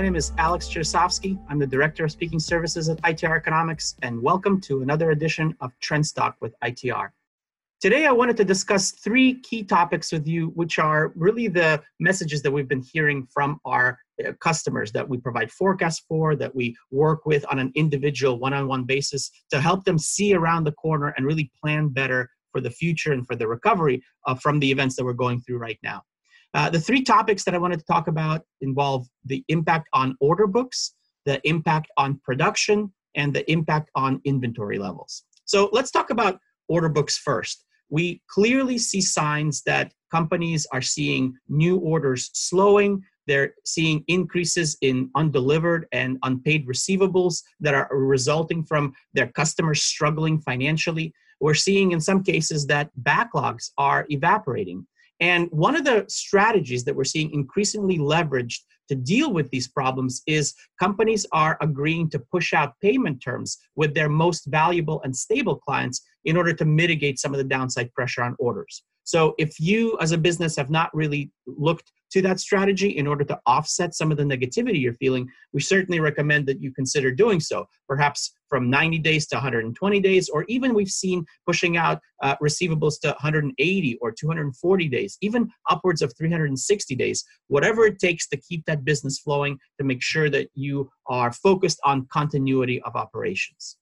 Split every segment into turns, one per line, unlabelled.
name is Alex Chausovsky. I'm the Director of Speaking Services at ITR Economics, and welcome to another edition of Trendstock with ITR. Today, I wanted to discuss three key topics with you, which are really the messages that we've been hearing from our uh, customers that we provide forecasts for, that we work with on an individual one on one basis to help them see around the corner and really plan better for the future and for the recovery uh, from the events that we're going through right now. Uh, the three topics that I wanted to talk about involve the impact on order books, the impact on production, and the impact on inventory levels. So let's talk about order books first we clearly see signs that companies are seeing new orders slowing. They're seeing increases in undelivered and unpaid receivables that are resulting from their customers struggling financially. We're seeing in some cases that backlogs are evaporating. And one of the strategies that we're seeing increasingly leveraged to deal with these problems is companies are agreeing to push out payment terms with their most valuable and stable clients in order to mitigate some of the downside pressure on orders. So if you as a business have not really looked to that strategy in order to offset some of the negativity you're feeling, we certainly recommend that you consider doing so. Perhaps from 90 days to 120 days, or even we've seen pushing out uh, receivables to 180 or 240 days, even upwards of 360 days, whatever it takes to keep that business flowing to make sure that you are focused on continuity of operations.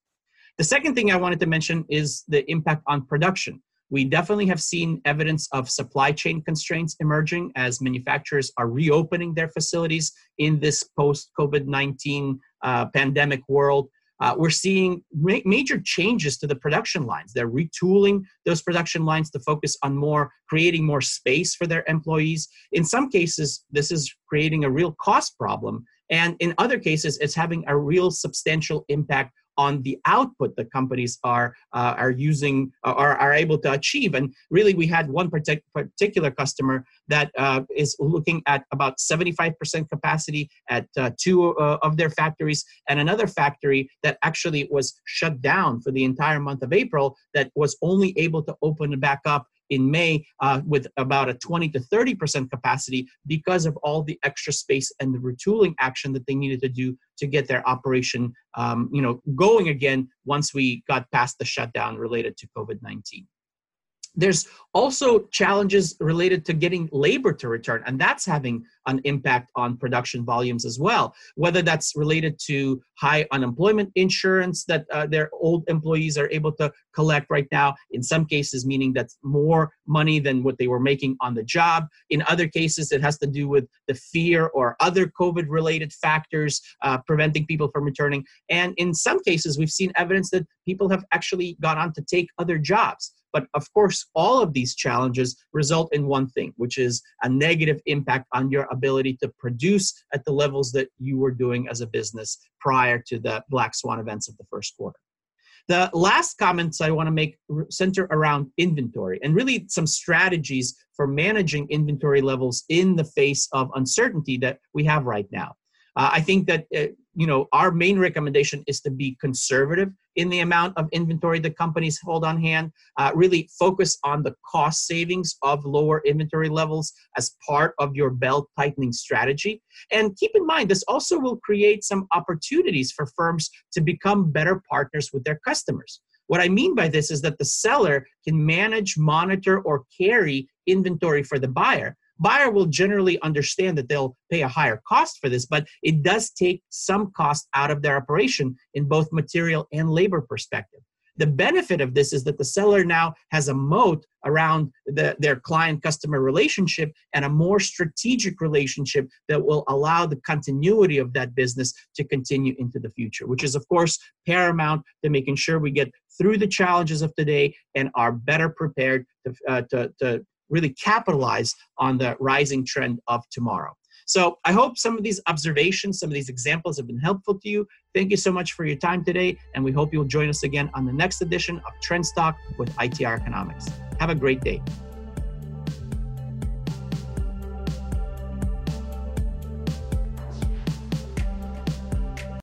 The second thing I wanted to mention is the impact on production. We definitely have seen evidence of supply chain constraints emerging as manufacturers are reopening their facilities in this post COVID 19 uh, pandemic world. Uh, we're seeing ma- major changes to the production lines. They're retooling those production lines to focus on more creating more space for their employees. In some cases, this is creating a real cost problem. And in other cases, it's having a real substantial impact on the output that companies are uh, are using uh, are, are able to achieve. And really we had one partic- particular customer that uh, is looking at about 75% capacity at uh, two uh, of their factories and another factory that actually was shut down for the entire month of april that was only able to open back up in May uh, with about a 20 to 30% capacity because of all the extra space and the retooling action that they needed to do to get their operation um, you know, going again once we got past the shutdown related to COVID-19. There's also challenges related to getting labor to return, and that's having an impact on production volumes as well. Whether that's related to high unemployment insurance that uh, their old employees are able to collect right now, in some cases, meaning that's more money than what they were making on the job. In other cases, it has to do with the fear or other COVID related factors uh, preventing people from returning. And in some cases, we've seen evidence that people have actually gone on to take other jobs. But of course, all of these challenges result in one thing, which is a negative impact on your ability to produce at the levels that you were doing as a business prior to the black swan events of the first quarter. The last comments I want to make center around inventory and really some strategies for managing inventory levels in the face of uncertainty that we have right now. Uh, I think that uh, you know our main recommendation is to be conservative in the amount of inventory the companies hold on hand. Uh, really focus on the cost savings of lower inventory levels as part of your belt tightening strategy. And keep in mind, this also will create some opportunities for firms to become better partners with their customers. What I mean by this is that the seller can manage, monitor, or carry inventory for the buyer buyer will generally understand that they'll pay a higher cost for this, but it does take some cost out of their operation in both material and labor perspective. The benefit of this is that the seller now has a moat around the, their client customer relationship and a more strategic relationship that will allow the continuity of that business to continue into the future, which is, of course, paramount to making sure we get through the challenges of today and are better prepared to, uh, to, to really capitalize on the rising trend of tomorrow. So I hope some of these observations, some of these examples have been helpful to you. Thank you so much for your time today, and we hope you'll join us again on the next edition of Trend Stock with ITR Economics. Have a great day.